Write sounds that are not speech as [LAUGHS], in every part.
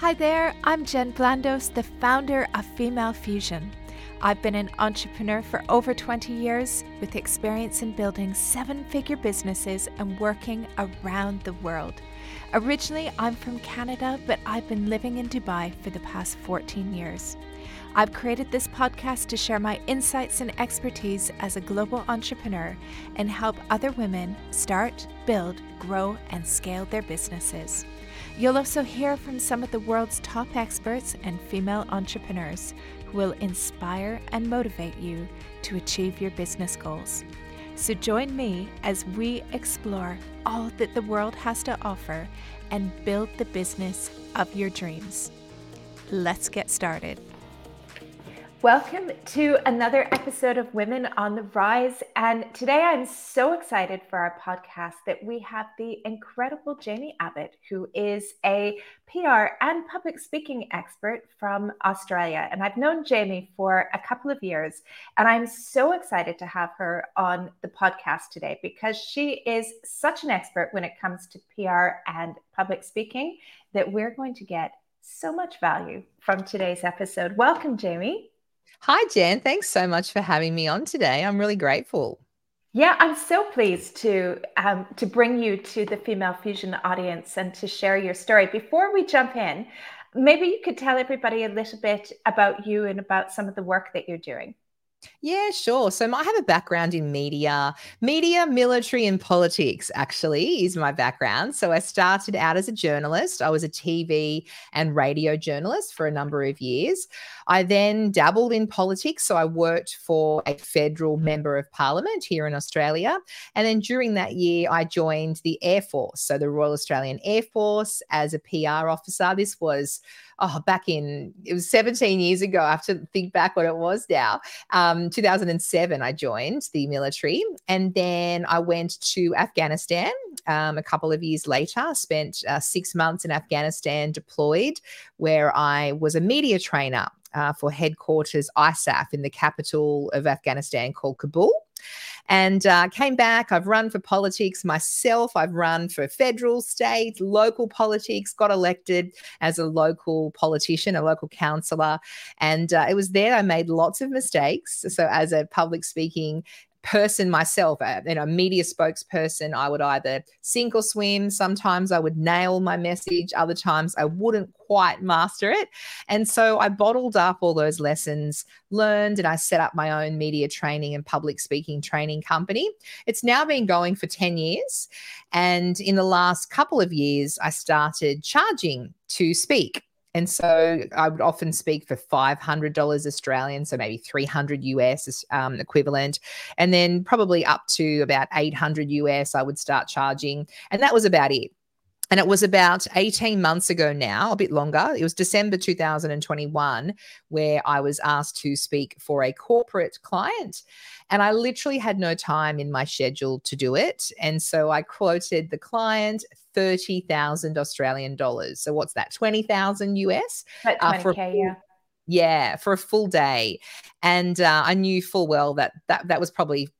Hi there, I'm Jen Blandos, the founder of Female Fusion. I've been an entrepreneur for over 20 years with experience in building seven figure businesses and working around the world. Originally, I'm from Canada, but I've been living in Dubai for the past 14 years. I've created this podcast to share my insights and expertise as a global entrepreneur and help other women start, build, grow, and scale their businesses. You'll also hear from some of the world's top experts and female entrepreneurs who will inspire and motivate you to achieve your business goals. So join me as we explore all that the world has to offer and build the business of your dreams. Let's get started. Welcome to another episode of Women on the Rise. And today I'm so excited for our podcast that we have the incredible Jaimie Abbott, who is a PR and public speaking expert from Australia. And I've known Jaimie for a couple of years. And I'm so excited to have her on the podcast today because she is such an expert when it comes to PR and public speaking that we're going to get so much value from today's episode. Welcome, Jaimie. Hi, Jen. Thanks so much for having me on today. I'm really grateful. Yeah, I'm so pleased to um, to bring you to the Female Fusion audience and to share your story. Before we jump in, maybe you could tell everybody a little bit about you and about some of the work that you're doing. Yeah, sure. So I have a background in media, media, military, and politics, actually, is my background. So I started out as a journalist. I was a TV and radio journalist for a number of years. I then dabbled in politics. So I worked for a federal member of parliament here in Australia. And then during that year, I joined the Air Force, so the Royal Australian Air Force as a PR officer. This was oh, back in it was 17 years ago. I have to think back what it was now. Um, 2007, I joined the military, and then I went to Afghanistan um, a couple of years later. Spent uh, six months in Afghanistan deployed, where I was a media trainer uh, for headquarters ISAF in the capital of Afghanistan called Kabul and uh, came back. I've run for politics myself. I've run for federal, state, local politics, got elected as a local politician, a local councillor. And uh, it was there I made lots of mistakes. So, as a public speaking person myself, uh, you know, media spokesperson, I would either sink or swim. Sometimes I would nail my message, other times I wouldn't quite master it. And so I bottled up all those lessons learned and I set up my own media training and public speaking training company. It's now been going for 10 years. And in the last couple of years, I started charging to speak. And so I would often speak for $500 Australian, so maybe 300 US um, equivalent. And then probably up to about 800 US, I would start charging. And that was about it. And it was about 18 months ago now, a bit longer. It was December 2021, where I was asked to speak for a corporate client. And I literally had no time in my schedule to do it. And so I quoted the client 30,000 Australian dollars. So what's that? 20,000 US? About 20K, uh, for yeah. Yeah, for a full day. And uh, I knew full well that, that that was probably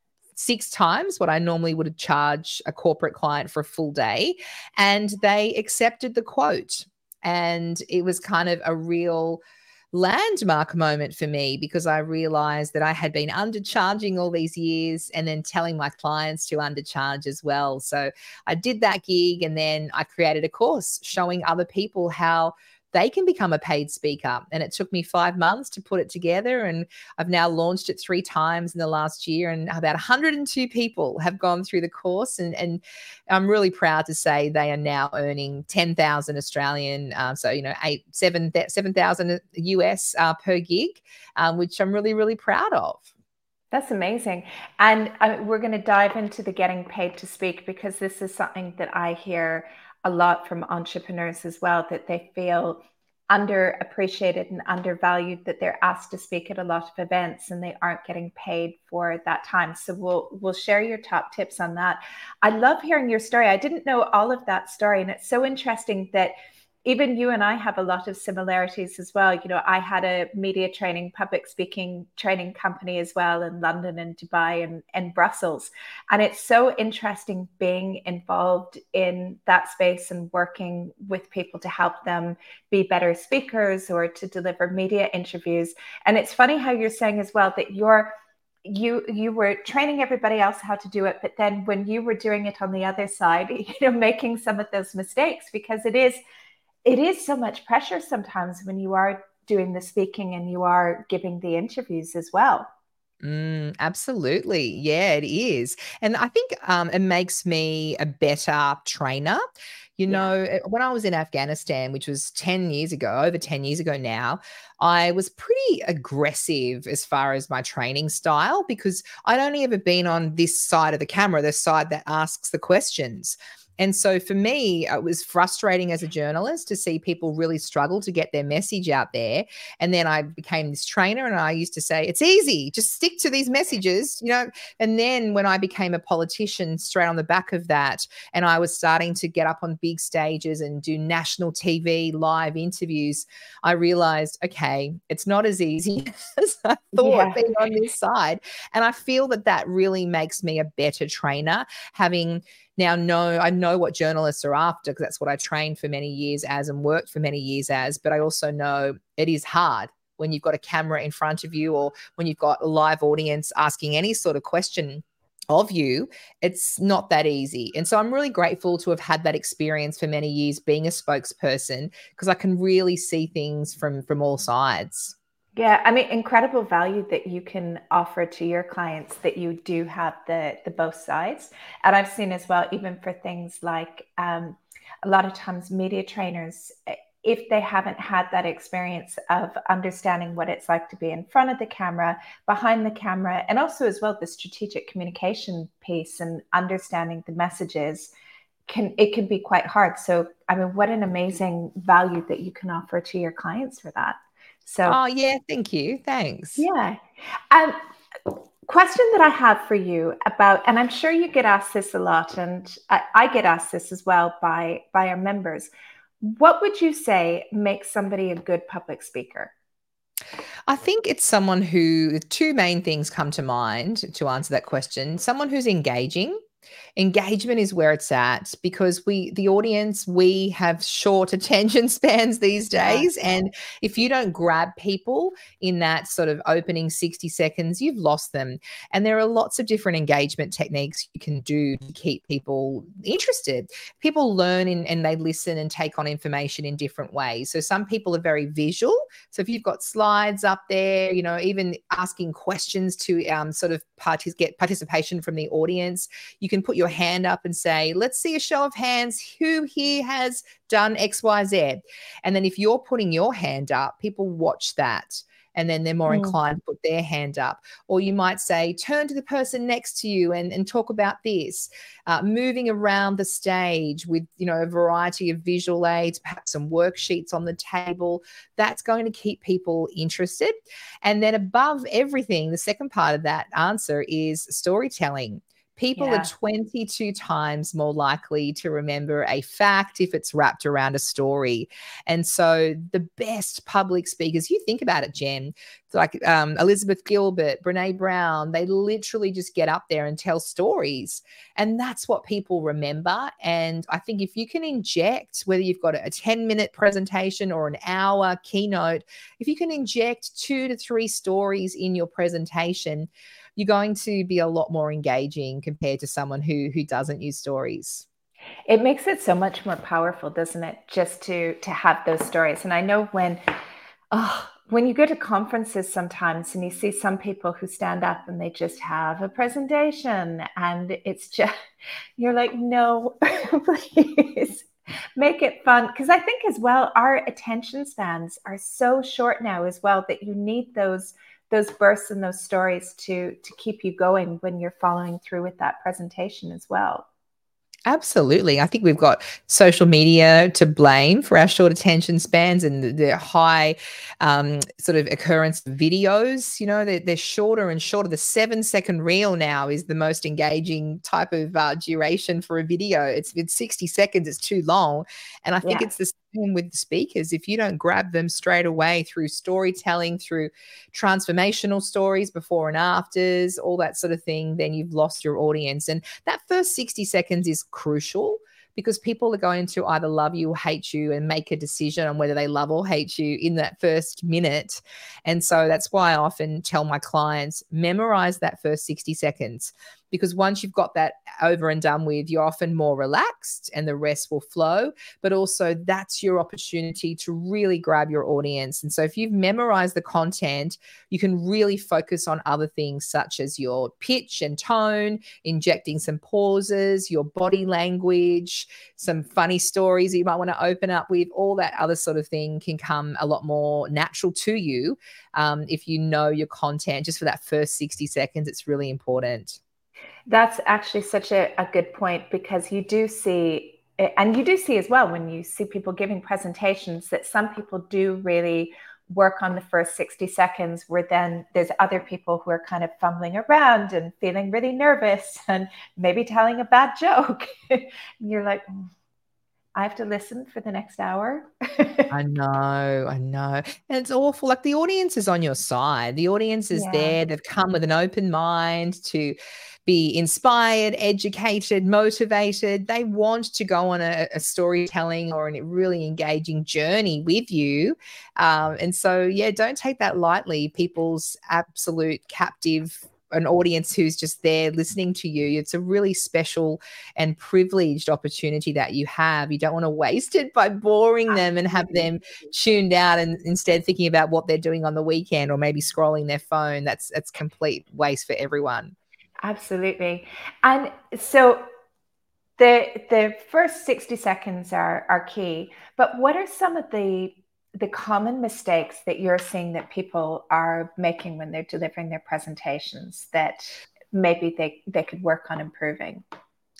six times what I normally would charge a corporate client for a full day. And they accepted the quote. And it was kind of a real landmark moment for me because I realized that I had been undercharging all these years and then telling my clients to undercharge as well. So I did that gig and then I created a course showing other people how they can become a paid speaker. And it took me five months to put it together. And I've now launched it three times in the last year. And about 102 people have gone through the course. And, and I'm really proud to say they are now earning 10,000 Australian, uh, so, you know, eight, 7,000 US uh, per gig, um, which I'm really, really proud of. That's amazing. And uh, we're going to dive into the getting paid to speak because this is something that I hear a lot from entrepreneurs as well that they feel underappreciated and undervalued that they're asked to speak at a lot of events and they aren't getting paid for that time. So we'll we'll share your top tips on that. I love hearing your story. I didn't know all of that story and it's so interesting that even you and I have a lot of similarities as well. You know, I had a media training, public speaking training company as well in London and Dubai and, and Brussels. And it's so interesting being involved in that space and working with people to help them be better speakers or to deliver media interviews. And it's funny how you're saying as well that you're you you were training everybody else how to do it but then when you were doing it on the other side [LAUGHS] you know making some of those mistakes because it is it is so much pressure sometimes when you are doing the speaking and you are giving the interviews as well. Mm, absolutely. Yeah, it is. And I think um, it makes me a better trainer. You yeah. know, eh, when I was in Afghanistan, which was 10 years ago, over 10 years ago now, I was pretty aggressive as far as my training style because I'd only ever been on this side of the camera, the side that asks the questions. And so for me, it was frustrating as a journalist to see people really struggle to get their message out there. And then I became this trainer and I used to say, it's easy, just stick to these messages, you know. And then when I became a politician, straight on the back of that, and I was starting to get up on big stages and do national TV live interviews, I realized, okay, it's not as easy [LAUGHS] as I thought yeah. being on this side. And I feel that that really makes me a better trainer, having now know I know what journalists are after because that's what I trained for many years as and worked for many years as. But I also know it is hard when you've got a camera in front of you or when you've got a live audience asking any sort of question of you, it's not that easy. And so I'm really grateful to have had that experience for many years being a spokesperson because I can really see things from from all sides. Yeah, I mean, incredible value that you can offer to your clients that you do have the the both sides. And I've seen as well, even for things like um, a lot of times media trainers, eh, if they haven't had that experience of understanding what it's like to be in front of the camera, behind the camera, and also as well the strategic communication piece and understanding the messages can it can be quite hard. So I mean, what an amazing value that you can offer to your clients for that. So, oh, yeah, thank you. Thanks. Yeah. Um, question that I have for you about, and I'm sure you get asked this a lot, and I, I get asked this as well by by our members. What would you say makes somebody a good public speaker? I think it's someone who two main things come to mind to answer that question. Someone who's engaging engagement is where it's at because we the audience we have short attention [LAUGHS] spans these days. Yeah. and if you don't grab people in that sort of opening 60 seconds you've lost them. And there are lots of different engagement techniques you can do to keep people interested. People learn in, and they listen and take on information in different ways. So some people are very visual. So if you've got slides up there you know even asking questions to um, sort of get participation from the audience you can put your hand up and say, let's see a show of hands who here has done XYZ. And then if you're putting your hand up, people watch that and then they're more mm. inclined to put their hand up. Or you might say, turn to the person next to you and, and talk about this. Uh, moving around the stage with, you know, a variety of visual aids, perhaps some worksheets on the table. That's going to keep people interested. And then above everything, the second part of that answer is storytelling. People yeah. are 22 times more likely to remember a fact if it's wrapped around a story. And so the best public speakers, you think about it, Jen, like um, Elizabeth Gilbert, Brene Brown, they literally just get up there and tell stories. And that's what people remember. And I think if you can inject, whether you've got a 10 minute presentation or an hour keynote, if you can inject two to three stories in your presentation, you're going to be a lot more engaging compared to someone who who doesn't use stories. It makes it so much more powerful doesn't it? Just to to have those stories. And i know when oh when you go to conferences sometimes and you see some people who stand up and they just have a presentation and it's [LAUGHS] just you're like no [LAUGHS] please make it fun. Because i think as well our attention spans are so short now as well that you need those those bursts and those stories to to keep you going when you're following through with that presentation as well Absolutely. I think we've got social media to blame for our short attention spans and the, the high um, sort of occurrence of videos. You know, they're, they're, shorter and shorter. The seven second reel now is the most engaging type of uh, duration for a video. It's, it's 60 seconds, it's too long. And I think yeah. it's the with the speakers if you don't grab them straight away through storytelling through transformational stories before and afters all that sort of thing then you've lost your audience and that first 60 seconds is crucial because people are going to either love you or hate you and make a decision on whether they love or hate you in that first minute. And so that's why I often tell my clients memorize that first 60 seconds because once you've got that over and done with, you're often more relaxed and the rest will flow. But also, that's your opportunity to really grab your audience. And so, if you've memorized the content, you can really focus on other things such as your pitch and tone, injecting some pauses, your body language, some funny stories that you might want to open up with. All that other sort of thing can come a lot more natural to you um, if you know your content. Just for that first 60 seconds, it's really important. That's actually such a, a good point because you do see, and you do see as well when you see people giving presentations that some people do really work on the first 60 seconds where then there's other people who are kind of fumbling around and feeling really nervous [LAUGHS] and maybe telling a bad joke. [LAUGHS] and you're like, mm, I have to listen for the next hour. [LAUGHS] I know, I know. And it's awful. Like the audience is on your side. The audience is yeah. there. They've come with an open mind to be inspired, educated, motivated. They want to go on a, a storytelling or a really engaging journey with you. Um, and so, yeah, don't take that lightly. People's absolute captive an audience who's just there listening to you. It's a really special and privileged opportunity that you have. You don't want to waste it by boring them and have them tuned out and instead thinking about what they're doing on the weekend or maybe scrolling their phone. That's that's complete waste for everyone. Absolutely. And so the the first 60 seconds are are key, but what are some of the the common mistakes that you're seeing that people are making when they're delivering their presentations that maybe they they could work on improving?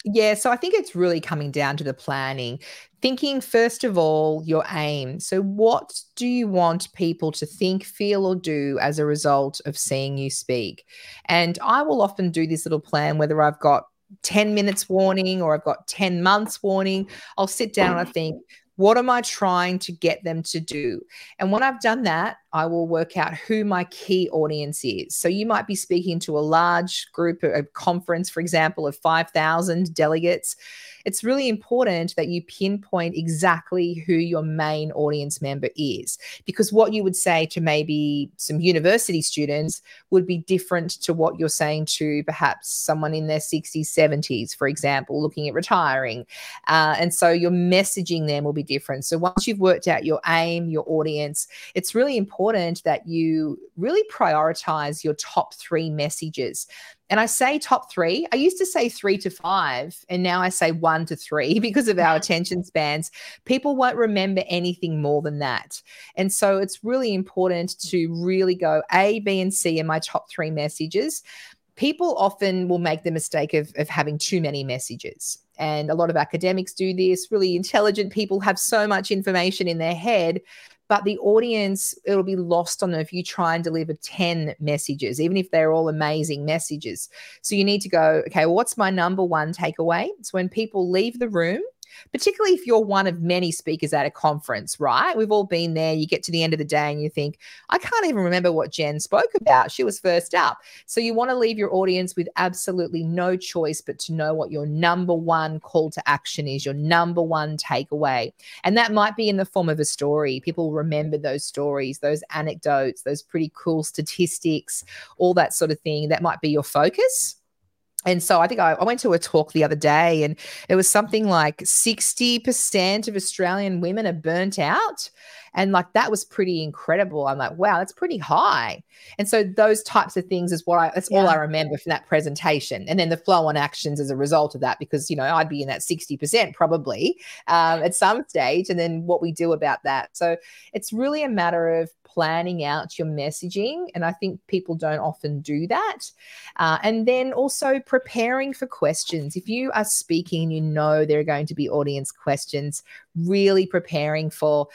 Yeah, so I think it's really coming down to the planning. Thinking, first of all, your aim. So, what do you want people to think, feel, or do as a result of seeing you speak? And I will often do this little plan, whether I've got 10 minutes warning or I've got 10 months warning. I'll sit down and I think, what am I trying to get them to do? And when I've done that, I will work out who my key audience is. So you might be speaking to a large group, a conference, for example, of 5,000 delegates it's really important that you pinpoint exactly who your main audience member is. Because what you would say to maybe some university students would be different to what you're saying to perhaps someone in their 60s, 70s, for example, looking at retiring. Uh, and so your messaging them will be different. So once you've worked out your aim, your audience, it's really important that you really prioritize your top three messages. And I say top three. I used to say three to five, and now I say one to three [LAUGHS] because of our attention spans. People won't remember anything more than that. And so it's really important to really go A, B, and C in my top three messages. People often will make the mistake of, of having too many messages. And a lot of academics do this. Really intelligent people have so much information in their head but the audience it'll be lost on them if you try and deliver 10 messages even if they're all amazing messages. So you need to go okay well, what's my number one takeaway? So when people leave the room particularly if you're one of many speakers at a conference, right? We've all been there. You get to the end of the day and you think, I can't even remember what Jen spoke about. She was first up. So you want to leave your audience with absolutely no choice but to know what your number one call to action is, your number one takeaway. And that might be in the form of a story. People remember those stories, those anecdotes, those pretty cool statistics, all that sort of thing. That might be your focus and so I think I, I, went to a talk the other day, and it was something like 60% of Australian women are burnt out. And like that was pretty incredible. I'm like, wow, that's pretty high. And so those types of things is what I that's yeah. all I remember from that presentation. And then the flow on actions as a result of that, because you know, I'd be in that 60% probably um, at some stage, and then what we do about that. So it's really a matter of planning out your messaging. And I think people don't often do that. Uh, and then also preparing for questions. If you are speaking, you know there are going to be audience questions, really preparing for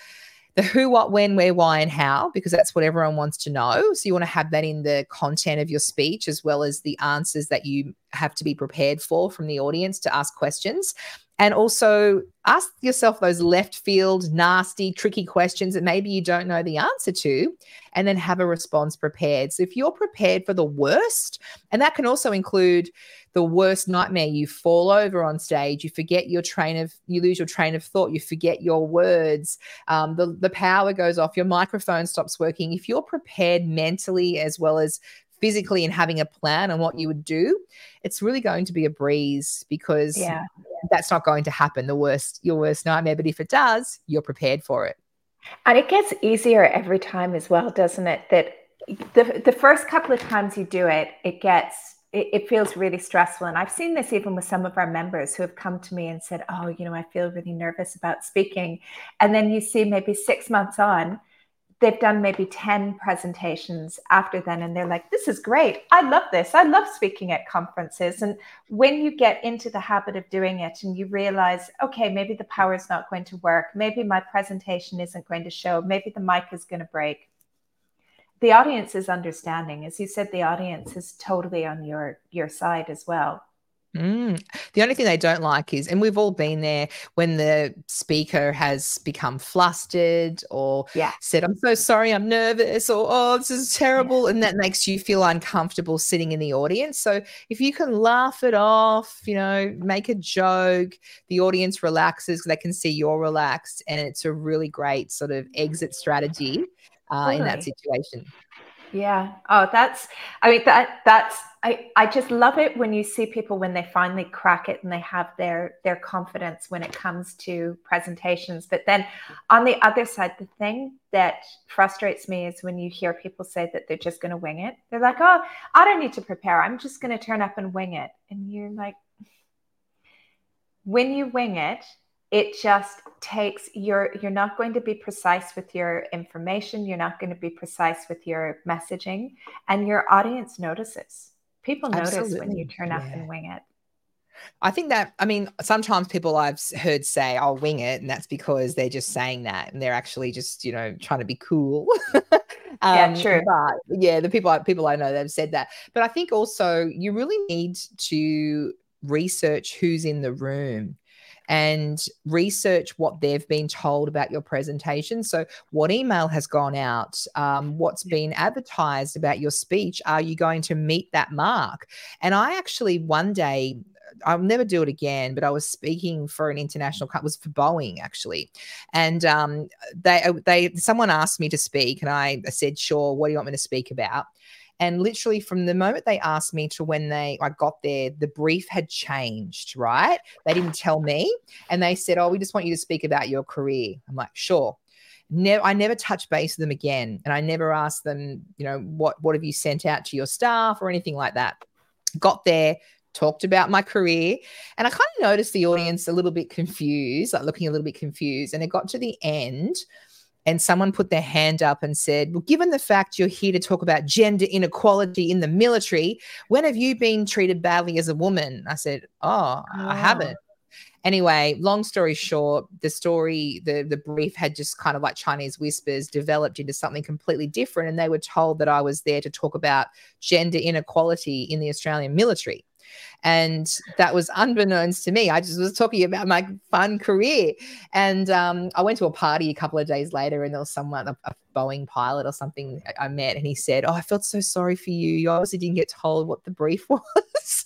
the who, what, when, where, why, and how, because that's what everyone wants to know. So you want to have that in the content of your speech as well as the answers that you have to be prepared for from the audience to ask questions. And also ask yourself those left field, nasty, tricky questions that maybe you don't know the answer to, and then have a response prepared. So if you're prepared for the worst, and that can also include the worst nightmare, you fall over on stage, you forget your train of, you lose your train of thought, you forget your words, um, the, the power goes off, your microphone stops working. If you're prepared mentally as well as physically and having a plan on what you would do, it's really going to be a breeze because yeah. that's not going to happen. The worst, your worst nightmare. But if it does, you're prepared for it. And it gets easier every time as well, doesn't it? That the the first couple of times you do it, it gets it, it feels really stressful. And I've seen this even with some of our members who have come to me and said, Oh, you know, I feel really nervous about speaking. And then you see maybe six months on, they've done maybe 10 presentations after then and they're like this is great. I love this. I love speaking at conferences. And when you get into the habit of doing it and you realize okay maybe the power is not going to work. Maybe my presentation isn't going to show. Maybe the mic is going to break. The audience is understanding. As you said the audience is totally on your your side as well Mm. The only thing they don't like is, and we've all been there when the speaker has become flustered or yeah. said, I'm so sorry, I'm nervous, or oh, this is terrible. Yeah. And that makes you feel uncomfortable sitting in the audience. So if you can laugh it off, you know, make a joke, the audience relaxes, they can see you're relaxed. And it's a really great sort of exit strategy uh, in that situation. Yeah. Oh, that's, I mean, that, that's, I, I just love it when you see people when they finally crack it and they have their their confidence when it comes to presentations. But then on the other side, the thing that frustrates me is when you hear people say that they're just going to wing it. They're like, "Oh, I don't need to prepare. I'm just going to turn up and wing it." And you're like, when you wing it, it just takes you're you're not going to be precise with your information you're not going to be precise with your messaging and your audience notices people notice Absolutely. when you turn up and wing it I think that, I mean, sometimes people I've heard say, I'll wing it. And that's because they're just saying that and they're actually just, you know, trying to be cool. [LAUGHS] um, yeah, true. But yeah, the people, people I know that have said that. But I think also you really need to research who's in the room and research what they've been told about your presentation. So, what email has gone out? Um, what's been advertised about your speech? Are you going to meet that mark? And I actually one day I'll never do it again. But I was speaking for an international it was for Boeing actually, and um, they they someone asked me to speak, and I said, "Sure, what do you want me to speak about?" And literally from the moment they asked me to when they I got there, the brief had changed, right? They didn't [SIGHS] tell me. And they said, Oh, we just want you to speak about your career. I'm like, sure. Never, I never touched base with them again. And I never asked them, you know, what what have you sent out to your staff or anything like that. Got there, talked about my career and i kind of noticed the audience a little bit confused like looking a little bit confused and it got to the end and someone put their hand up and said, Well, given the fact you're here to talk about gender inequality in the military, when have you been treated badly as a woman? I said, Oh, oh. I haven't. Anyway, long story short, the story, the the brief had just kind of like Chinese whispers developed into something completely different. And they were told that I was there to talk about gender inequality in the Australian military. And that was unbeknownst to me. I just was talking about my fun career. And um, I went to a party a couple of days later, and there was someone, a, a Boeing pilot or something I met, and he said, Oh, I felt so sorry for you. You obviously didn't get told what the brief [LAUGHS] was.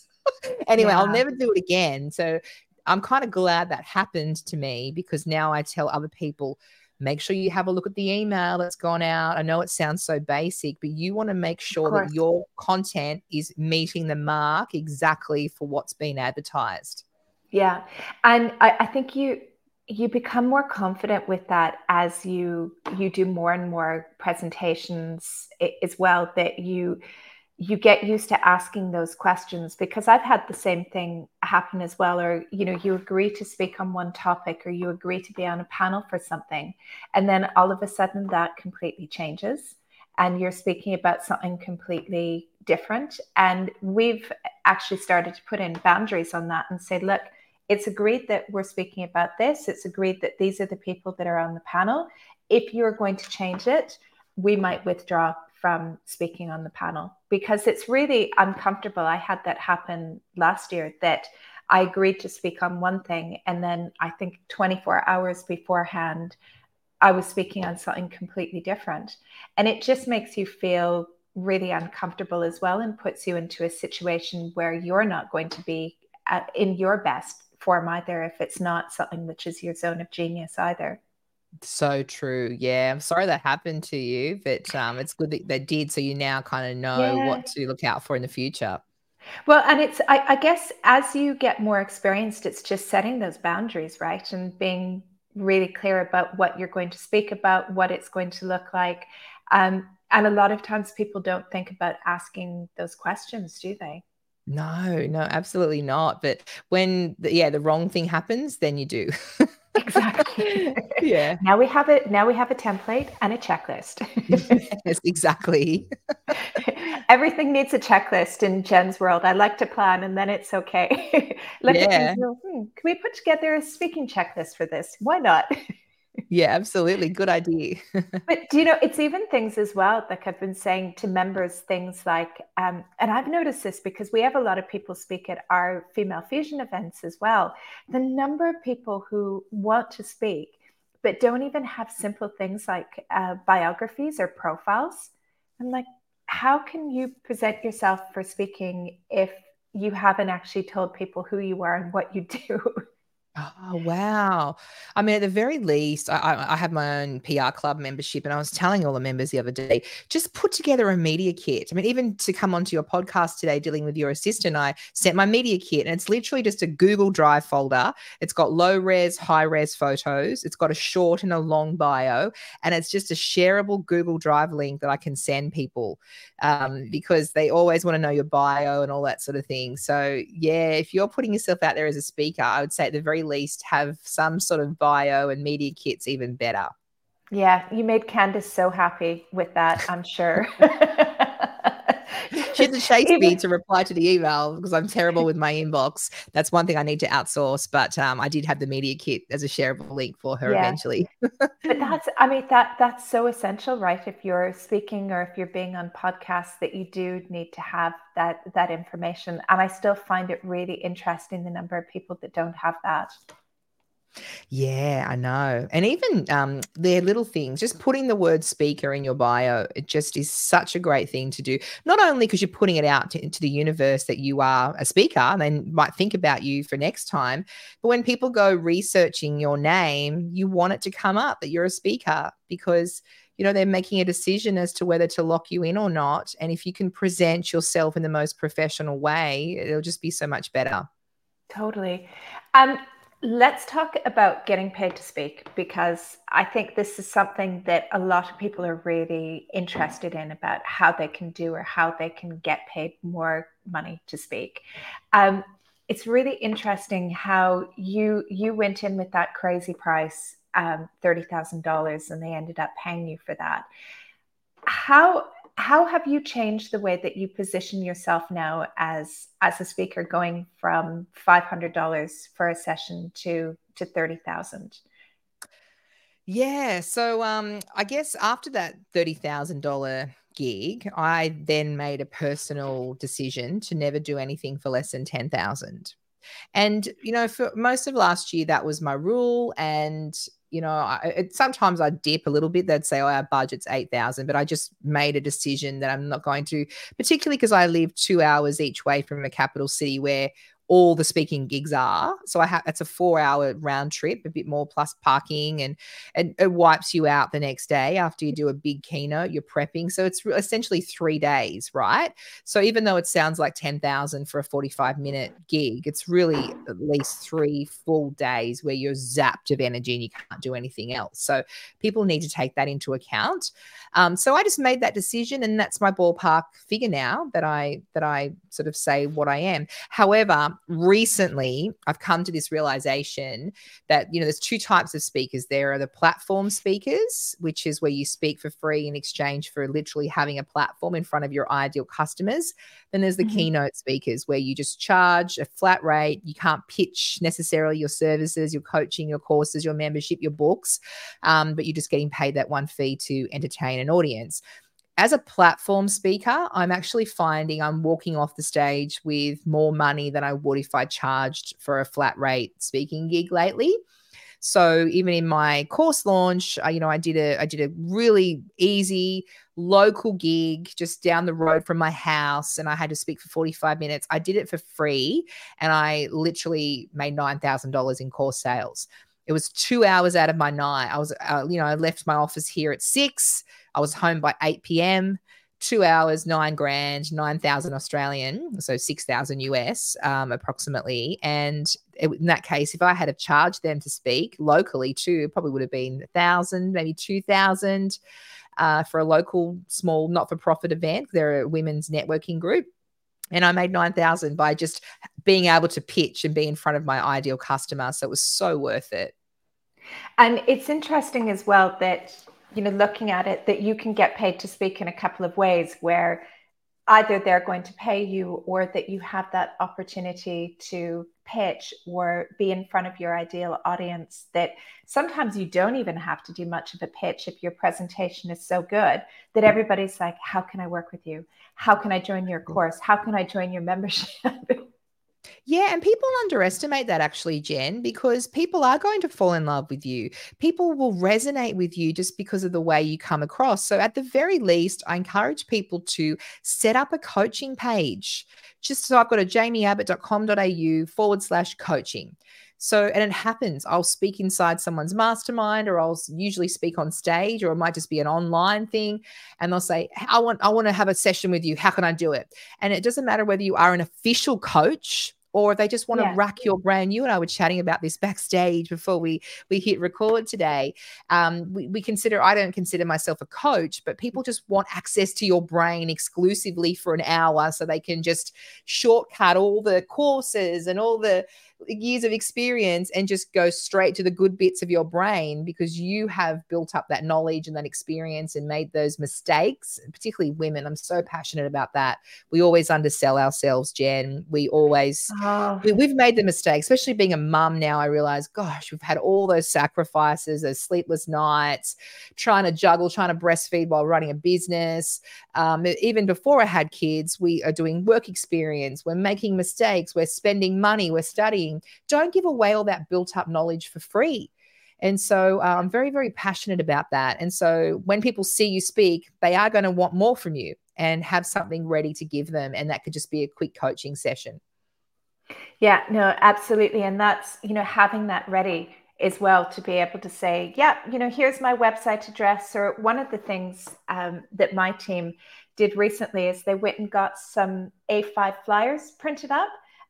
anyway, yeah. I'll never do it again. So I'm kind of glad that happened to me because now I tell other people make sure you have a look at the email that's gone out. I know it sounds so basic, but you want to make sure that your content is meeting the mark exactly for what's been advertised. Yeah. And I, I think you you become more confident with that as you you do more and more presentations as well that you you get used to asking those questions because I've had the same thing happen as well. Or, you know, you agree to speak on one topic or you agree to be on a panel for something. And then all of a sudden that completely changes and you're speaking about something completely different. And we've actually started to put in boundaries on that and say, look, it's agreed that we're speaking about this. It's agreed that these are the people that are on the panel. If you're going to change it, we might withdraw from speaking on the panel because it's really uncomfortable. I had that happen last year that I agreed to speak on one thing. And then I think 24 hours beforehand, I was speaking on something completely different. And it just makes you feel really uncomfortable as well and puts you into a situation where you're not going to be at, in your best form either if it's not something which is your zone of genius either. So true. Yeah. I'm sorry that happened to you, but um, it's good that they did. So you now kind of know yeah. what to look out for in the future. Well, and it's, I, I, guess, as you get more experienced, it's just setting those boundaries, right? And being really clear about what you're going to speak about, what it's going to look like. Um, and a lot of times people don't think about asking those questions, do they? No, no, absolutely not. But when, the, yeah, the wrong thing happens, then you do. [LAUGHS] exactly. [LAUGHS] yeah. Now we have it. Now we have a template and a checklist. [LAUGHS] yes, exactly. [LAUGHS] Everything needs a checklist in Jen's world. I like to plan, and then it's okay. Look yeah. hmm, can we put together a speaking checklist for this? Why not? Yeah, absolutely. Good idea. [LAUGHS] but do you know, it's even things as well, like I've been saying to members, things like, um, and I've noticed this because we have a lot of people speak at our female fusion events as well. The number of people who want to speak, but don't even have simple things like uh, biographies or profiles. I'm like, how can you present yourself for speaking if you haven't actually told people who you are and what you [LAUGHS] do? Oh wow! I mean, at the very least, I, I have my own PR club membership, and I was telling all the members the other day, just put together a media kit. I mean, even to come onto your podcast today, dealing with your assistant, I sent my media kit, and it's literally just a Google Drive folder. It's got low res, high res photos. It's got a short and a long bio, and it's just a shareable Google Drive link that I can send people um, because they always want to know your bio and all that sort of thing. So yeah, if you're putting yourself out there as a speaker, I would say at the very least have some sort of bio and media kits even better. Yeah, you made Candace so happy with that, I'm sure. [LAUGHS] she had to chase [LAUGHS] me to reply to the email because I'm terrible with my inbox. That's one thing I need to outsource. But um, I did have the media kit as a shareable link for her yeah. eventually. [LAUGHS] but that's, I mean, that that's so essential, right? If you're speaking or if you're being on podcasts, that you do need to have that that information. And I still find it really interesting the number of people that don't have that. Yeah, I know. And even um, their little things, just putting the word speaker in your bio, it just is such a great thing to do. Not only because you're putting it out to, into the universe that you are a speaker and they might think about you for next time, but when people go researching your name, you want it to come up that you're a speaker because you know they're making a decision as to whether to lock you in or not and if you can present yourself in the most professional way it'll just be so much better totally um Let's talk about getting paid to speak because I think this is something that a lot of people are really interested in about how they can do or how they can get paid more money to speak. Um, it's really interesting how you you went in with that crazy price, um, thirty thousand dollars, and they ended up paying you for that. How how have you changed the way that you position yourself now as as a speaker going from $500 for a session to to 30,000 yeah so um i guess after that $30,000 gig i then made a personal decision to never do anything for less than 10,000 and you know for most of last year that was my rule and you know, I, it, sometimes I dip a little bit. They'd say, "Oh, our budget's eight thousand, but I just made a decision that I'm not going to, particularly because I live two hours each way from a capital city where all the speaking gigs are. So I have it's a four hour round trip, a bit more plus parking, and, and it wipes you out the next day after you do a big keynote. You're prepping, so it's essentially three days, right? So even though it sounds like ten thousand for a forty five minute gig, it's really at least three full days where you're zapped of energy and you can't do anything else. So people need to take that into account. Um, so I just made that decision, and that's my ballpark figure now that I that I sort of say what I am. However, recently I've come to this realization that you know there's two types of speakers. There are the platform speakers, which is where you speak for free in exchange for literally having a platform in front of your ideal customers. Then there's the mm-hmm. keynote speakers where you just charge a flat rate. You can't pitch necessarily your services, your coaching, your courses, your membership, your books, um, but you're just getting paid that one fee to entertain an audience as a platform speaker, I'm actually finding I'm walking off the stage with more money than I would if I charged for a flat rate speaking gig lately. So even in my course launch, I, you know, I did a I did a really easy local gig just down the road from my house and I had to speak for 45 minutes. I did it for free and I literally made $9,000 in course sales. It was two hours out of my night. I was, uh, you know, I left my office here at six. I was home by 8 p.m two hours, nine grand, 9,000 Australian, so 6,000 US um, approximately. And it, in that case, if I had to charge them to speak locally too, probably would have been a thousand, maybe 2,000 uh, for a local small not for profit event. They're a women's networking group. And I made 9,000 by just being able to pitch and be in front of my ideal customer. So it was so worth it. And it's interesting as well that you know, looking at it, that you can get paid to speak in a couple of ways where either they're going to pay you or that you have that opportunity to pitch or be in front of your ideal audience that sometimes you don't even have to do much of a pitch if your presentation is so good that everybody's like how can i work with you? How can i join your course? How can i join your membership [LAUGHS] Yeah, and people underestimate that actually, Jen, because people are going to fall in love with you. People will resonate with you just because of the way you come across. So, at the very least, I encourage people to set up a coaching page. Just so I've got a jaimieabbott.com.au forward slash coaching. So, and it happens. I'll speak inside someone's mastermind, or I'll usually speak on stage, or it might just be an online thing. And they'll say, "I want, I want to have a session with you. How can I do it?" And it doesn't matter whether you are an official coach or if they just want yeah. to rack your brain. You and I were chatting about this backstage before we we hit record today. Um, we, we consider I don't consider myself a coach, but people just want access to your brain exclusively for an hour so they can just shortcut all the courses and all the years of experience and just go straight to the good bits of your brain because you have built up that knowledge and that experience and made those mistakes, particularly women. I'm so passionate about that. We always undersell ourselves, Jen. We always, oh. we, we've made the mistake, especially being a mum now. I realize, gosh, we've had all those sacrifices, those sleepless nights, trying to juggle, trying to breastfeed while running a business. Um, even before I had kids, we are doing work experience, we're making mistakes, we're spending money, we're studying don't give away all that built up knowledge for free. And so uh, I'm very, very passionate about that. And so when people see you speak, they are going to want more from you and have something ready to give them. And that could just be a quick coaching session. Yeah, no, absolutely. And that's, you know, having that ready as well to be able to say, yeah, you know, here's my website address. Or one of the things um, that my team did recently is they went and got some A5 flyers printed up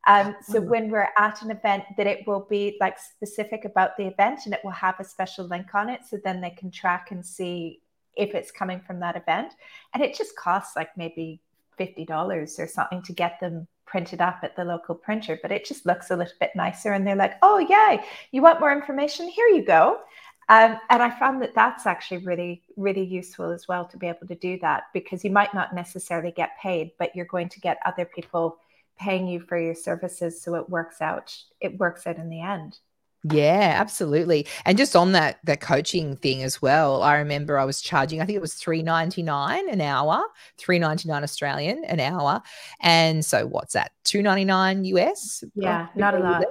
um, so mm. when we're at an event, that it will be like specific about the event and it will have a special link on it. So then they can track and see if it's coming from that event. And it just costs like maybe $50 or something to get them printed up at the local printer, but it just looks a little bit nicer. And they're like, oh, yay, you want more information? Here you go. Um, and I found that that's actually really, really useful as well to be able to do that because you might not necessarily get paid, but you're going to get other people paying you for your services so it works out it works out in the end yeah, absolutely. And just on that that coaching thing as well, I remember I was charging, I think it was three ninety nine an hour, three ninety nine Australian an hour. And so what's that? Two ninety nine US? Yeah, not a lot.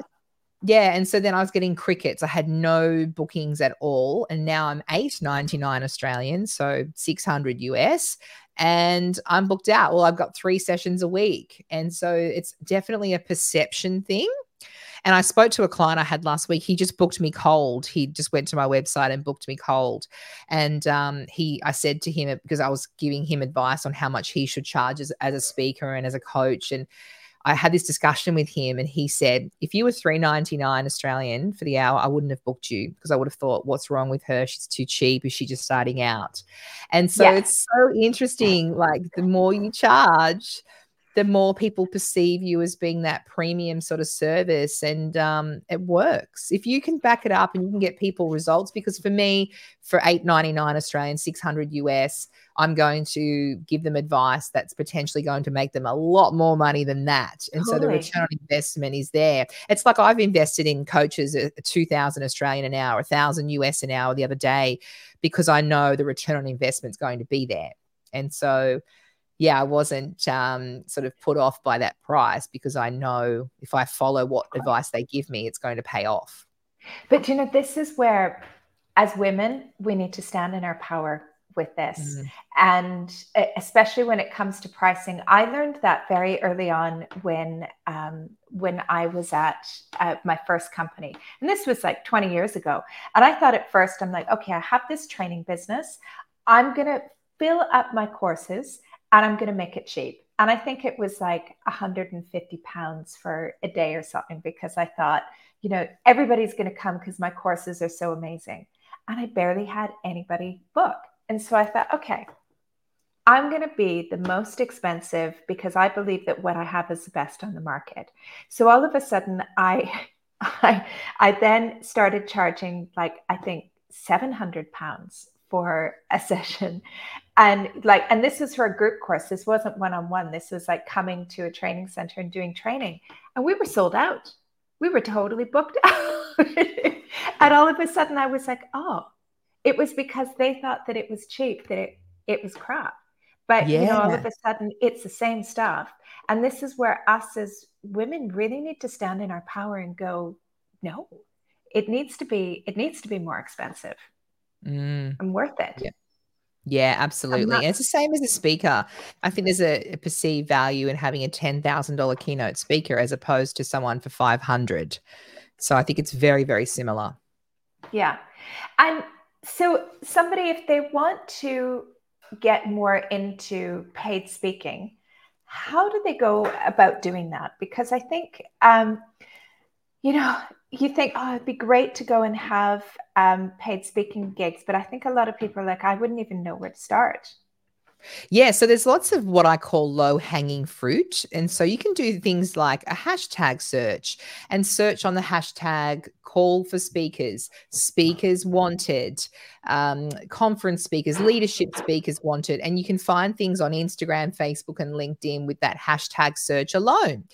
Yeah, and so then I was getting crickets. I had no bookings at all, and now I'm eight ninety nine Australian, so six hundred US, and I'm booked out. Well, I've got three sessions a week. And so it's definitely a perception thing. And I spoke to a client I had last week. He just booked me cold. He just went to my website and booked me cold. And um, he, I said to him because I was giving him advice on how much he should charge as, as a speaker and as a coach. And I had this discussion with him, and he said, if you were three ninety nine Australian for the hour, I wouldn't have booked you because I would have thought, what's wrong with her? She's too cheap. Is she just starting out? And so it's so interesting. Like the more you charge, the more people perceive you as being that premium sort of service and um, it works. If you can back it up and you can get people results because for me for 8.99 australian 600 us i'm going to give them advice that's potentially going to make them a lot more money than that. And so the return on investment is there. It's like i've invested in coaches at 2000 australian an hour 1000 us an hour the other day because i know the return on investment is going to be there. And so, yeah, I wasn't um, sort of put off by that price because I know if I follow what advice they give me, it's going to pay off. But you know, this is where, as women, we need to stand in our power with this. Mm. And especially when it comes to pricing, I learned that very early on when um, when I was at uh, my first company, and this was like 20 years ago. And I thought at first, I'm like, okay, I have this training business. I'm gonna fill up my courses, and I'm gonna make it cheap. And I think it was like 150 pounds for a day or something because I thought, you know, everybody's going to come because my courses are so amazing. And I barely had anybody book. And so I thought, okay, I'm going to be the most expensive because I believe that what I have is the best on the market. So all of a sudden, I, [LAUGHS] I, I then started charging like I think 700 pounds for a [LAUGHS] session, and like, and this was for a group course. This wasn't one on one. This was like coming to a training center and doing training, and we were sold out. We were totally booked [LAUGHS] out, and all of a sudden, I was like, oh it was because they thought that it was cheap, that it, it was crap. But yeah. you know, all of a sudden it's the same stuff. And this is where us as women really need to stand in our power and go, no, it needs to be, it needs to be more expensive mm. and worth it. Yeah. Yeah, absolutely. Not- it's the same as a speaker. I think there's a, a perceived value in having a ten thousand dollar keynote speaker as opposed to someone for five hundred. So I think it's very, very similar. Yeah, and so, somebody, if they want to get more into paid speaking, how do they go about doing that? Because I think, um, you know, you think, oh, it'd be great to go and have um, paid speaking gigs, but I think a lot of people are like, I wouldn't even know where to start. Yeah, so there's lots of what I call low hanging fruit. And so you can do things like a hashtag search and search on the hashtag call for speakers, speakers wanted, um, conference speakers, leadership speakers wanted. And you can find things on Instagram, Facebook, and LinkedIn with that hashtag search alone.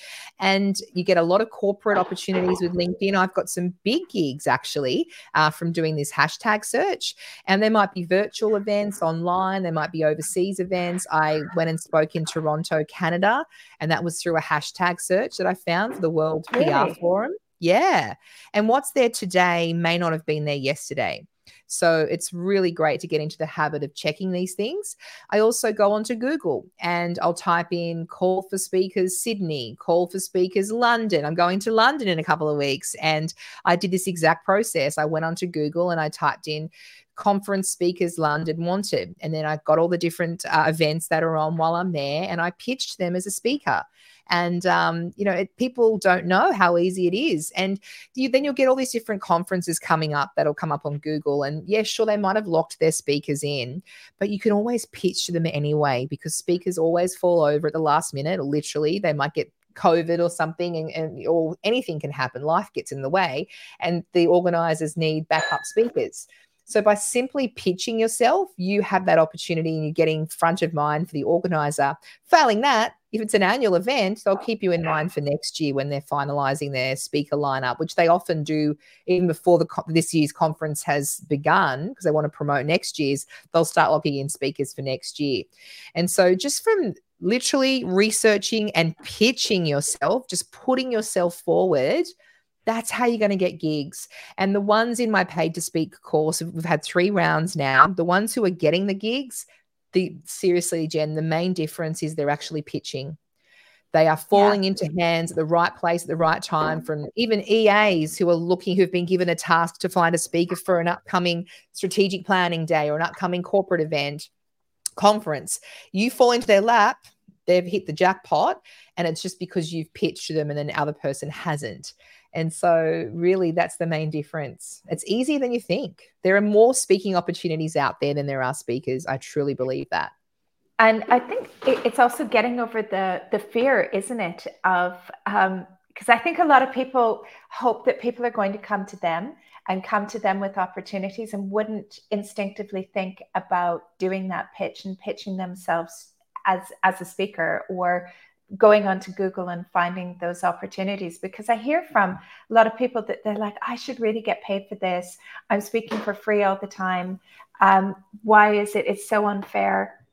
And you get a lot of corporate opportunities with LinkedIn. I've got some big gigs actually uh, from doing this hashtag search. And there might be virtual events online, there might be overseas events. I went and spoke in Toronto, Canada, and that was through a hashtag search that I found for the World really? PR Forum. Yeah. And what's there today may not have been there yesterday. So it's really great to get into the habit of checking these things. I also go onto Google and I'll type in call for speakers Sydney, call for speakers London. I'm going to London in a couple of weeks. And I did this exact process. I went onto Google and I typed in conference speakers London wanted. And then I got all the different uh, events that are on while I'm there and I pitched them as a speaker. And, um, you know, it, people don't know how easy it is. And you, then you'll get all these different conferences coming up that'll come up on Google. And yeah, sure, they might have locked their speakers in, but you can always pitch to them anyway because speakers always fall over at the last minute, literally, they might get COVID or something, and, and, or anything can happen. Life gets in the way, and the organizers need backup speakers. So by simply pitching yourself, you have that opportunity and you're getting front of mind for the organizer. Failing that, if it's an annual event, they'll keep you in mind for next year when they're finalizing their speaker lineup, which they often do even before the this year's conference has begun because they want to promote next year's. They'll start locking in speakers for next year. And so just from literally researching and pitching yourself, just putting yourself forward – that's how you're going to get gigs. And the ones in my paid to speak course, we've had three rounds now. The ones who are getting the gigs, the seriously, Jen, the main difference is they're actually pitching. They are falling yeah. into hands at the right place at the right time from even EAs who are looking, who've been given a task to find a speaker for an upcoming strategic planning day or an upcoming corporate event conference. You fall into their lap, they've hit the jackpot, and it's just because you've pitched to them and then the other person hasn't. And so, really, that's the main difference. It's easier than you think. There are more speaking opportunities out there than there are speakers. I truly believe that. And I think it's also getting over the the fear, isn't it? Of because um, I think a lot of people hope that people are going to come to them and come to them with opportunities and wouldn't instinctively think about doing that pitch and pitching themselves as as a speaker or going onto Google and finding those opportunities because I hear from a lot of people that they're like, I should really get paid for this. I'm speaking for free all the time. Um, why is it? It's so unfair.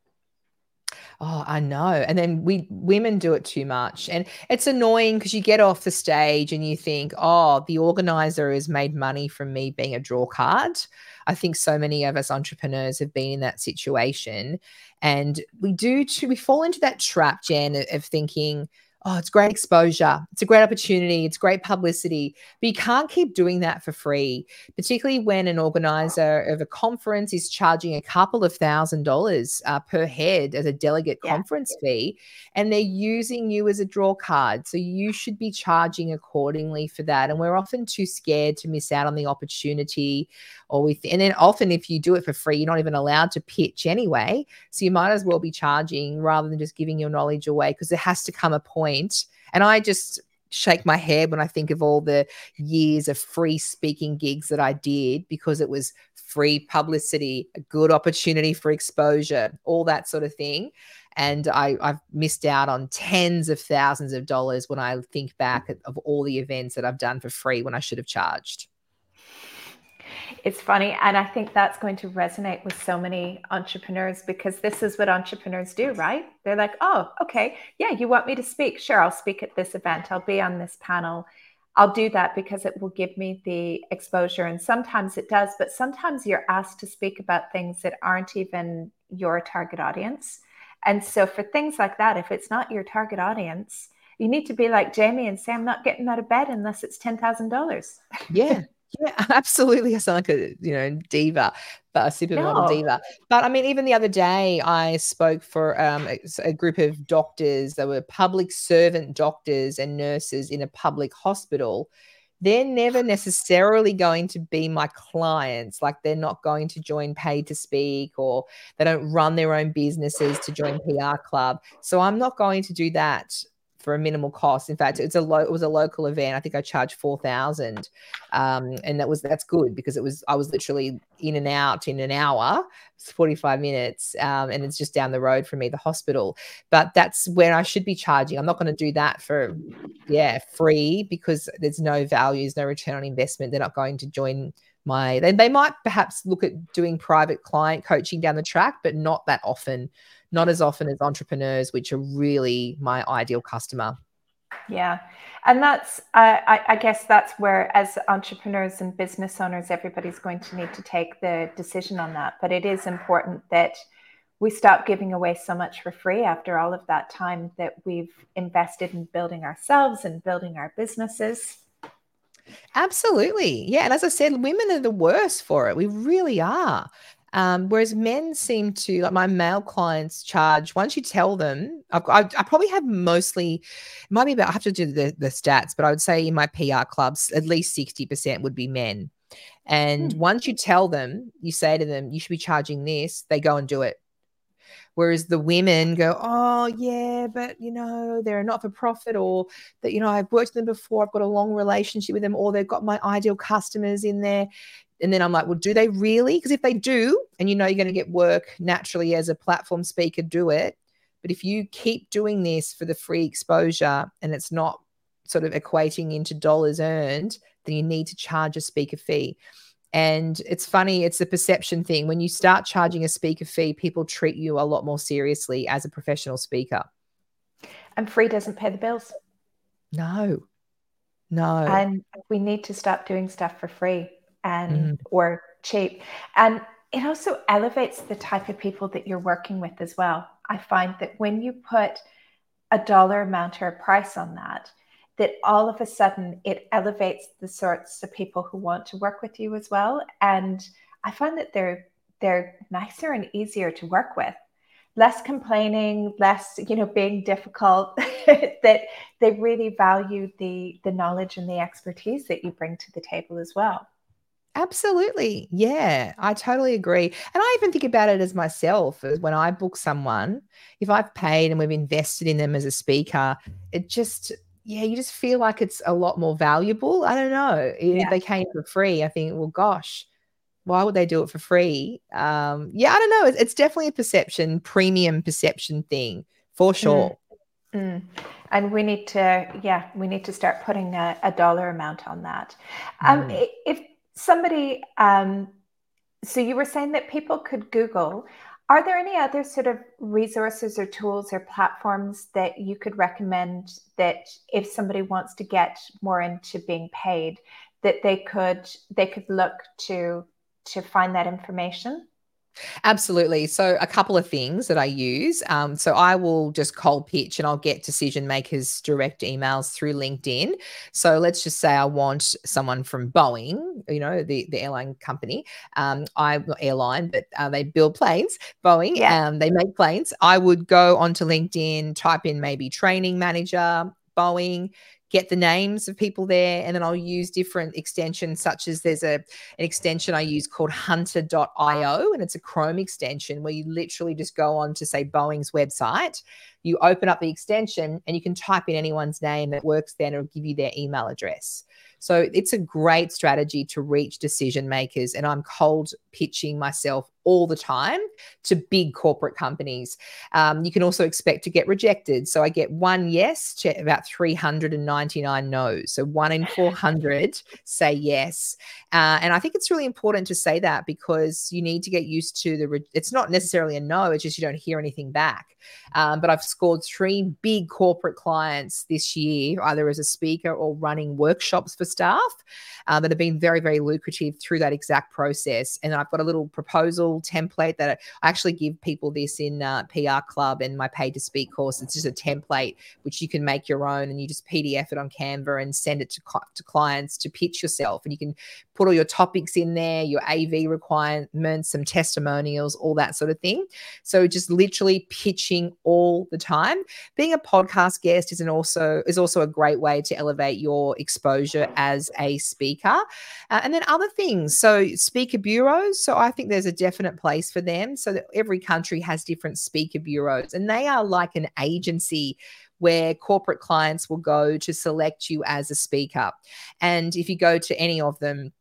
Oh, I know. And then we women do it too much. And it's annoying because you get off the stage and you think, oh, the organizer has made money from me being a draw card. I think so many of us entrepreneurs have been in that situation. And we do too, we fall into that trap, Jen, of thinking, oh, it's great exposure. It's a great opportunity. It's great publicity. But you can't keep doing that for free, particularly when an organizer of a conference is charging a couple of thousand dollars uh, per head as a delegate yeah. conference fee, and they're using you as a draw card. So you should be charging accordingly for that. And we're often too scared to miss out on the opportunity. Or with, and then often if you do it for free, you're not even allowed to pitch anyway. So you might as well be charging rather than just giving your knowledge away because there has to come a point point. And I just shake my head when I think of all the years of free speaking gigs that I did because it was free publicity, a good opportunity for exposure, all that sort of thing. And I, have missed out on tens of thousands of dollars when I think back of all the events that I've done for free when I should have charged it's funny. And I think that's going to resonate with so many entrepreneurs because this is what entrepreneurs do, right? They're like, oh, okay, yeah, you want me to speak? Sure, I'll speak at this event, I'll be on this panel. I'll do that because it will give me the exposure. And sometimes it does, but sometimes you're asked to speak about things that aren't even your target audience. And so for things like that, if it's not your target audience, you need to be like Jaimie and say, I'm not getting out of bed unless it's $10,000. Yeah. [LAUGHS] Yeah, [LAUGHS] absolutely. I sound like a you know diva, but a supermodel no. diva. But I mean, even the other day, I spoke for um, a, a, group of doctors. They were public servant doctors and nurses in a public hospital. They're never [SIGHS] necessarily going to be my clients. Like they're not going to join Paid to Speak, or they don't run their own businesses to join PR Club. So I'm not going to do that for a minimal cost. In fact, it's a lo- it was a local event. I think I charged four thousand, um, and that was that's good because it was I was literally in and out in an hour, forty five minutes, um, and it's just down the road from me, the hospital. But that's where I should be charging. I'm not going to do that for yeah free because there's no value, there's no return on investment. They're not going to join my they, they might perhaps look at doing private client coaching down the track but not that often not as often as entrepreneurs, which are really my ideal customer. Yeah. And that's, uh, I, I, guess that's where, as entrepreneurs and business owners, everybody's going to need to take the decision on that. But it is important that we stop giving away so much for free after all of that time that we've invested in building ourselves and building our businesses. Absolutely. Yeah. And as I said, women are the worst for it. We really are. Um, whereas men seem to, like my male clients, charge once you tell them. I've, I, I probably have mostly, it might be about. I have to do the, the stats, but I would say in my PR clubs, at least sixty percent would be men. And hmm. once you tell them, you say to them, you should be charging this, they go and do it. Whereas the women go, oh, yeah, but you know, they're not for profit, or that, you know, I've worked with them before, I've got a long relationship with them, or they've got my ideal customers in there. And then I'm like, well, do they really? Because if they do, and you know you're going to get work naturally as a platform speaker, do it. But if you keep doing this for the free exposure and it's not sort of equating into dollars earned, then you need to charge a speaker fee. And it's funny, it's a perception thing. When you start charging a speaker fee, people treat you a lot more seriously as a professional speaker. And free doesn't pay the bills. No, no. And we need to stop doing stuff for free and mm. or cheap. And it also elevates the type of people that you're working with as well. I find that when you put a dollar amount or a price on that, that all of a sudden it elevates the sorts of people who want to work with you as well. And I find that they're they're nicer and easier to work with. Less complaining, less, you know, being difficult, [LAUGHS] that they really value the the knowledge and the expertise that you bring to the table as well. Absolutely. Yeah, I totally agree. And I even think about it as myself as when I book someone, if I've paid and we've invested in them as a speaker, it just, yeah, you just feel like it's a lot more valuable. I don't know. Yeah. If they came for free, I think, well, gosh, why would they do it for free? Um, yeah, I don't know. It's, it's definitely a perception, premium perception thing for mm. sure. Mm. Mm. And we need to, yeah, we need to start putting a, a dollar amount on that. Um, mm. If somebody um, so you were saying that people could google Are there any other sort of resources or tools or platforms that you could recommend that if somebody wants to get more into being paid, that they could they could look to to find that information? Absolutely. So, a couple of things that I use. Um, so, I will just cold pitch and I'll get decision makers direct emails through LinkedIn. So, let's just say I want someone from Boeing, you know, the, the airline company. Um, I not airline, but uh, they build planes. Boeing, yeah. um, they make planes. I would go onto LinkedIn, type in maybe training manager, Boeing, get the names of people there and then I'll use different extensions such as there's a an extension I use called hunter.io and it's a Chrome extension where you literally just go on to say Boeing's website. You open up the extension and you can type in anyone's name that works there and it'll give you their email address. So it's a great strategy to reach decision makers and I'm cold pitching myself all the time to big corporate companies. Um, you can also expect to get rejected. So I get one yes to about 399 no's. So one in [LAUGHS] 400 say yes. Uh, and I think it's really important to say that because you need to get used to the, re- it's not necessarily a no, it's just you don't hear anything back. Um, but I've scored three big corporate clients this year, either as a speaker or running workshops for staff uh, that have been very, very lucrative through that exact process. And I've got a little proposal template that I actually give people this in uh, PR Club and my Paid to Speak course. It's just a template which you can make your own and you just PDF it on Canva and send it to, to clients to pitch yourself. And you can put all your topics in there, your AV requirements, some testimonials, all that sort of thing. So just literally pitching all the time. Being a podcast guest is an also is also a great way to elevate your exposure as a speaker. Uh, and then other things. So speaker bureaus. So I think there's a definite place for them. So that every country has different speaker bureaus, and they are like an agency where corporate clients will go to select you as a speaker. And if you go to any of them,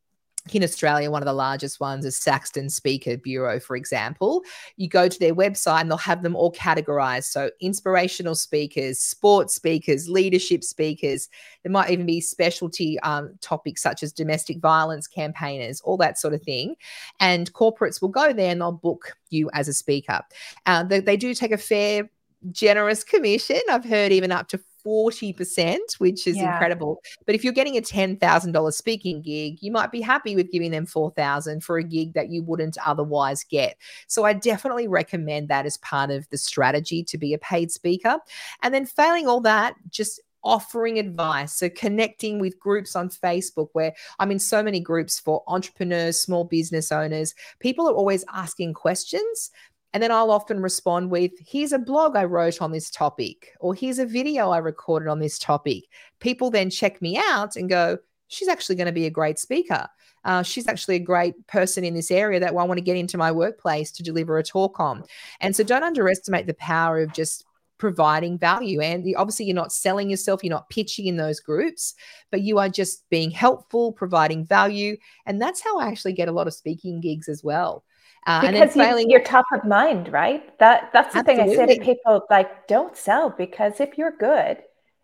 in Australia, one of the largest ones is Saxton Speaker Bureau, for example. You go to their website and they'll have them all categorized. So, inspirational speakers, sports speakers, leadership speakers. There might even be specialty um, topics such as domestic violence campaigners, all that sort of thing. And corporates will go there and they'll book you as a speaker. Uh, they, they do take a fair generous commission. I've heard even up to 40%, which is yeah. incredible. But if you're getting a $10,000 speaking gig, you might be happy with giving them 4,000 for a gig that you wouldn't otherwise get. So I definitely recommend that as part of the strategy to be a paid speaker. And then failing all that, just offering advice. So, connecting with groups on Facebook where I'm in so many groups for entrepreneurs, small business owners. People are always asking questions, and then I'll often respond with, here's a blog I wrote on this topic, or here's a video I recorded on this topic. People then check me out and go, she's actually going to be a great speaker. Uh, she's actually a great person in this area that I want to get into my workplace to deliver a talk on. And so don't underestimate the power of just providing value. And obviously, you're not selling yourself, you're not pitching in those groups, but you are just being helpful, providing value. And that's how I actually get a lot of speaking gigs as well. Uh, because you, are top of mind, right? That that's the Absolutely. thing I say to people: like, don't sell because if you're good,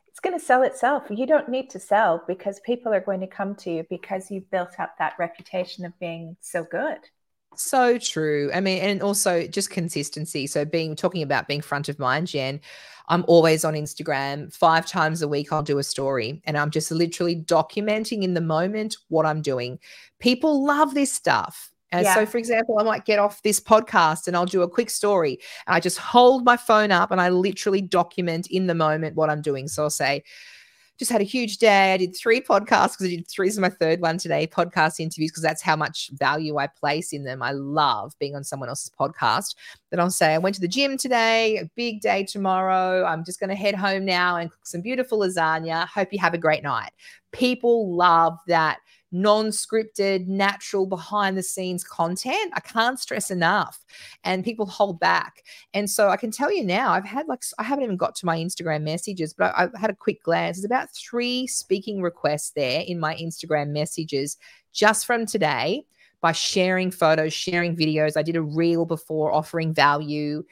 it's going to sell itself. You don't need to sell because people are going to come to you because you've built up that reputation of being so good. So true. I mean, and also just consistency. So being talking about being front of mind, Jen. I'm always on Instagram. Five times a week, I'll do a story and I'm just literally documenting in the moment what I'm doing. People love this stuff. Uh, and yeah. so, for example, I might get off this podcast and I'll do a quick story. I just hold my phone up and I literally document in the moment what I'm doing. So I'll say, just had a huge day. I did three podcasts because I did three is my third one today, podcast interviews, because that's how much value I place in them. I love being on someone else's podcast. Then I'll say, I went to the gym today, a big day tomorrow. I'm just going to head home now and cook some beautiful lasagna. Hope you have a great night. People love that non scripted, natural, behind the scenes content. I can't stress enough. And people hold back. And so I can tell you now, I've had like, I haven't even got to my Instagram messages, but I've had a quick glance. There's about three speaking requests there in my Instagram messages just from today by sharing photos, sharing videos. I did a reel before offering value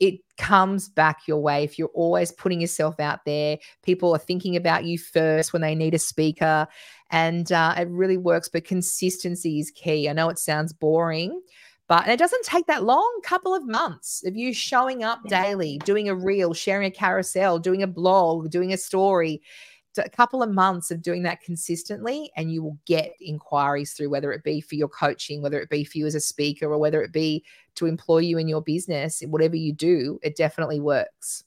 it comes back your way if you're always putting yourself out there. People are thinking about you first when they need a speaker, and uh, it really works. But consistency is key. I know it sounds boring, But it doesn't take that long, couple of months of you showing up daily, doing a reel, sharing a carousel, doing a blog, doing a story a couple of months of doing that consistently and you will get inquiries through whether it be for your coaching whether it be for you as a speaker or whether it be to employ you in your business whatever you do it definitely works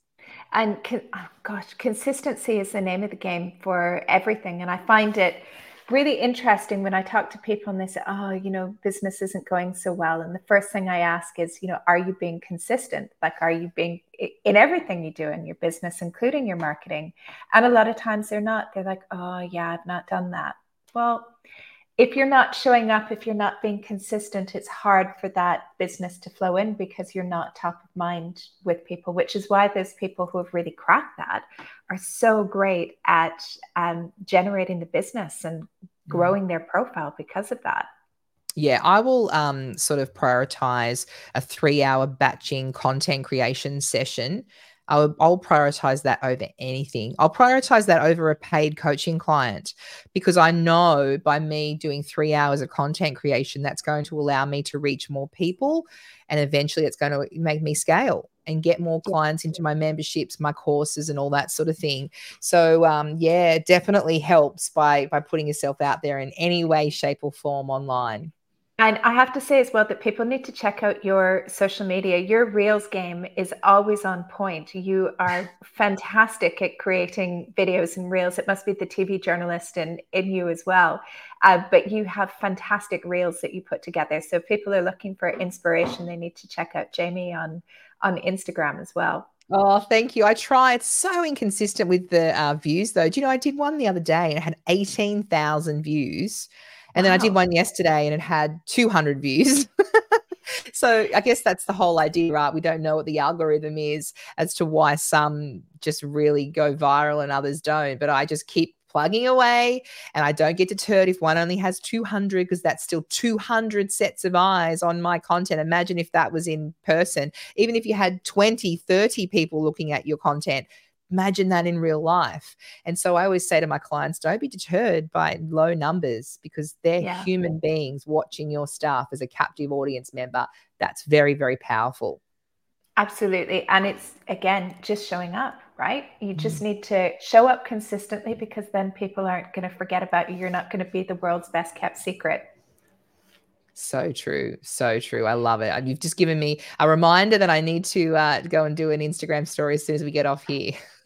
and oh gosh consistency is the name of the game for everything and i find it really interesting when I talk to people and they say, oh, you know, business isn't going so well. And the first thing I ask is, you know, are you being consistent? Like, are you being in everything you do in your business, including your marketing? And a lot of times they're not. They're like, oh, yeah, I've not done that. Well, if you're not showing up, if you're not being consistent, it's hard for that business to flow in because you're not top of mind with people, which is why those people who have really cracked that are so great at um, generating the business and mm-hmm. growing their profile because of that. Yeah, I will um, sort of prioritize a three hour batching content creation session I'll, I'll prioritize that over anything. I'll prioritize that over a paid coaching client because I know by me doing three hours of content creation, that's going to allow me to reach more people. And eventually it's going to make me scale and get more clients into my memberships, my courses, and all that sort of thing. So um, yeah, definitely helps by by putting yourself out there in any way, shape, or form online. And I have to say as well that people need to check out your social media. Your Reels game is always on point. You are fantastic at creating videos and Reels. It must be the TV journalist in, in you as well. Uh, but you have fantastic Reels that you put together. So if people are looking for inspiration, they need to check out Jaimie on, on Instagram as well. Oh, thank you. I try. It's so inconsistent with the uh, views, though. Do you know, I did one the other day and it had 18,000 views. And then I did one yesterday and it had 200 views. [LAUGHS] so I guess that's the whole idea, right? We don't know what the algorithm is as to why some just really go viral and others don't. But I just keep plugging away and I don't get deterred if one only has 200 because that's still 200 sets of eyes on my content. Imagine if that was in person. Even if you had 20, 30 people looking at your content, Imagine that in real life. And so I always say to my clients, don't be deterred by low numbers because they're yeah. human beings watching your stuff as a captive audience member. That's very, very powerful. Absolutely. And it's again just showing up, right? You just mm. need to show up consistently because then people aren't going to forget about you. You're not going to be the world's best kept secret. So true. So true. I love it. You've just given me a reminder that I need to uh, go and do an Instagram story as soon as we get off here. [LAUGHS]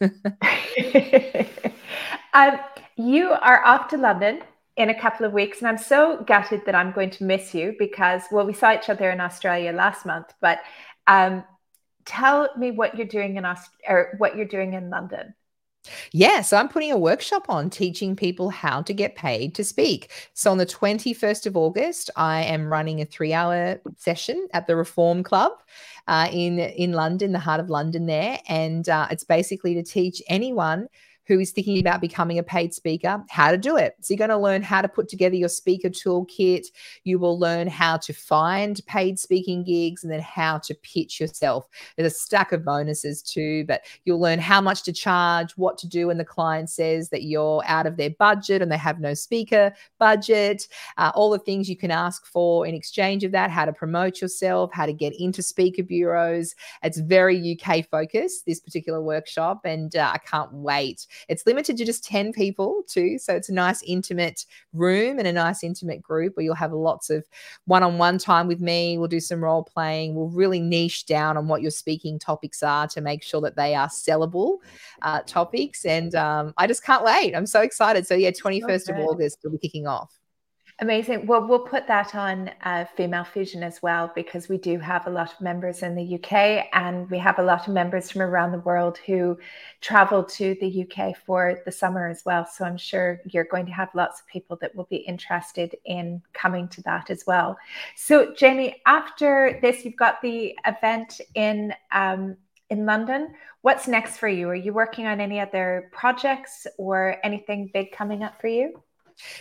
um, you are off to London in a couple of weeks, and I'm so gutted that I'm going to miss you because, well, we saw each other in Australia last month, but um, tell me what you're doing in Aust- or what you're doing in London. Yeah, so I'm putting a workshop on teaching people how to get paid to speak. So on the 21st of August, I am running a three hour session at the Reform Club uh, in, in London, the heart of London there. And uh, it's basically to teach anyone who is thinking about becoming a paid speaker how to do it. So you're going to learn how to put together your speaker toolkit. You will learn how to find paid speaking gigs and then how to pitch yourself. There's a stack of bonuses too, but you'll learn how much to charge, what to do when the client says that you're out of their budget and they have no speaker budget, uh, all the things you can ask for in exchange of that, how to promote yourself, how to get into speaker bureaus. It's very UK focused, this particular workshop, and uh, I can't wait it's limited to just 10 people too. So it's a nice intimate room and a nice intimate group where you'll have lots of one on one time with me. We'll do some role playing. We'll really niche down on what your speaking topics are to make sure that they are sellable uh, topics. And um, I just can't wait. I'm so excited. So, yeah, 21st of August, we'll be kicking off. Amazing. Well, we'll put that on uh, Female Fusion as well because we do have a lot of members in the UK and we have a lot of members from around the world who travel to the UK for the summer as well. So I'm sure you're going to have lots of people that will be interested in coming to that as well. So, Jaimie, after this, you've got the event in um, in London. What's next for you? Are you working on any other projects or anything big coming up for you?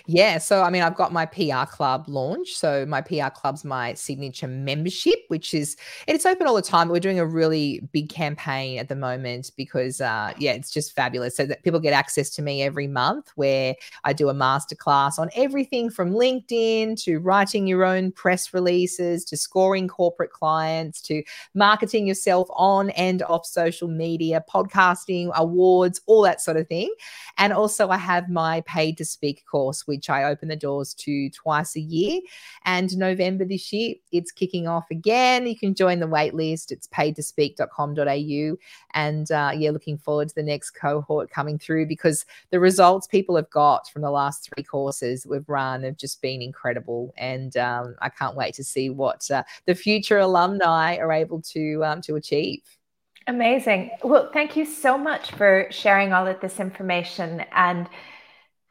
Yeah. So, I mean, I've got my PR club launch. So, my PR club's my signature membership, which is, it's open all the time. We're doing a really big campaign at the moment because, uh, yeah, it's just fabulous. So that people get access to me every month where I do a masterclass on everything from LinkedIn to writing your own press releases to scoring corporate clients to marketing yourself on and off social media, podcasting, awards, all that sort of thing. And also, I have my paid to speak course, which I open the doors to twice a year. And November this year, it's kicking off again. You can join the waitlist. It's paidtospeak.com.au. And uh, yeah, looking forward to the next cohort coming through because the results people have got from the last three courses we've run have just been incredible. And um, I can't wait to see what uh, the future alumni are able to um, to achieve. Amazing. Well, thank you so much for sharing all of this information and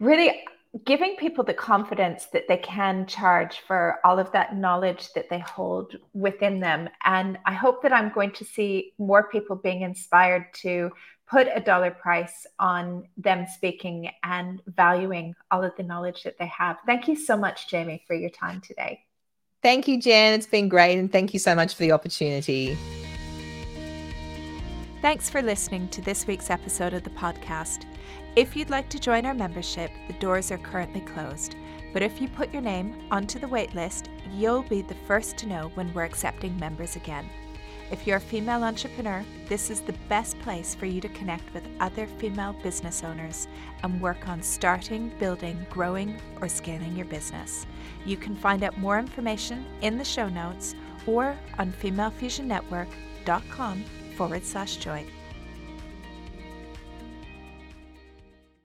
really giving people the confidence that they can charge for all of that knowledge that they hold within them. And I hope that I'm going to see more people being inspired to put a dollar price on them speaking and valuing all of the knowledge that they have. Thank you so much, Jaimie, for your time today. Thank you, Jen. It's been great. And thank you so much for the opportunity. Thanks for listening to this week's episode of the podcast. If you'd like to join our membership, the doors are currently closed. But if you put your name onto the waitlist, you'll be the first to know when we're accepting members again. If you're a female entrepreneur, this is the best place for you to connect with other female business owners and work on starting, building, growing, or scaling your business. You can find out more information in the show notes or on femalefusionnetwork.com forward slash join.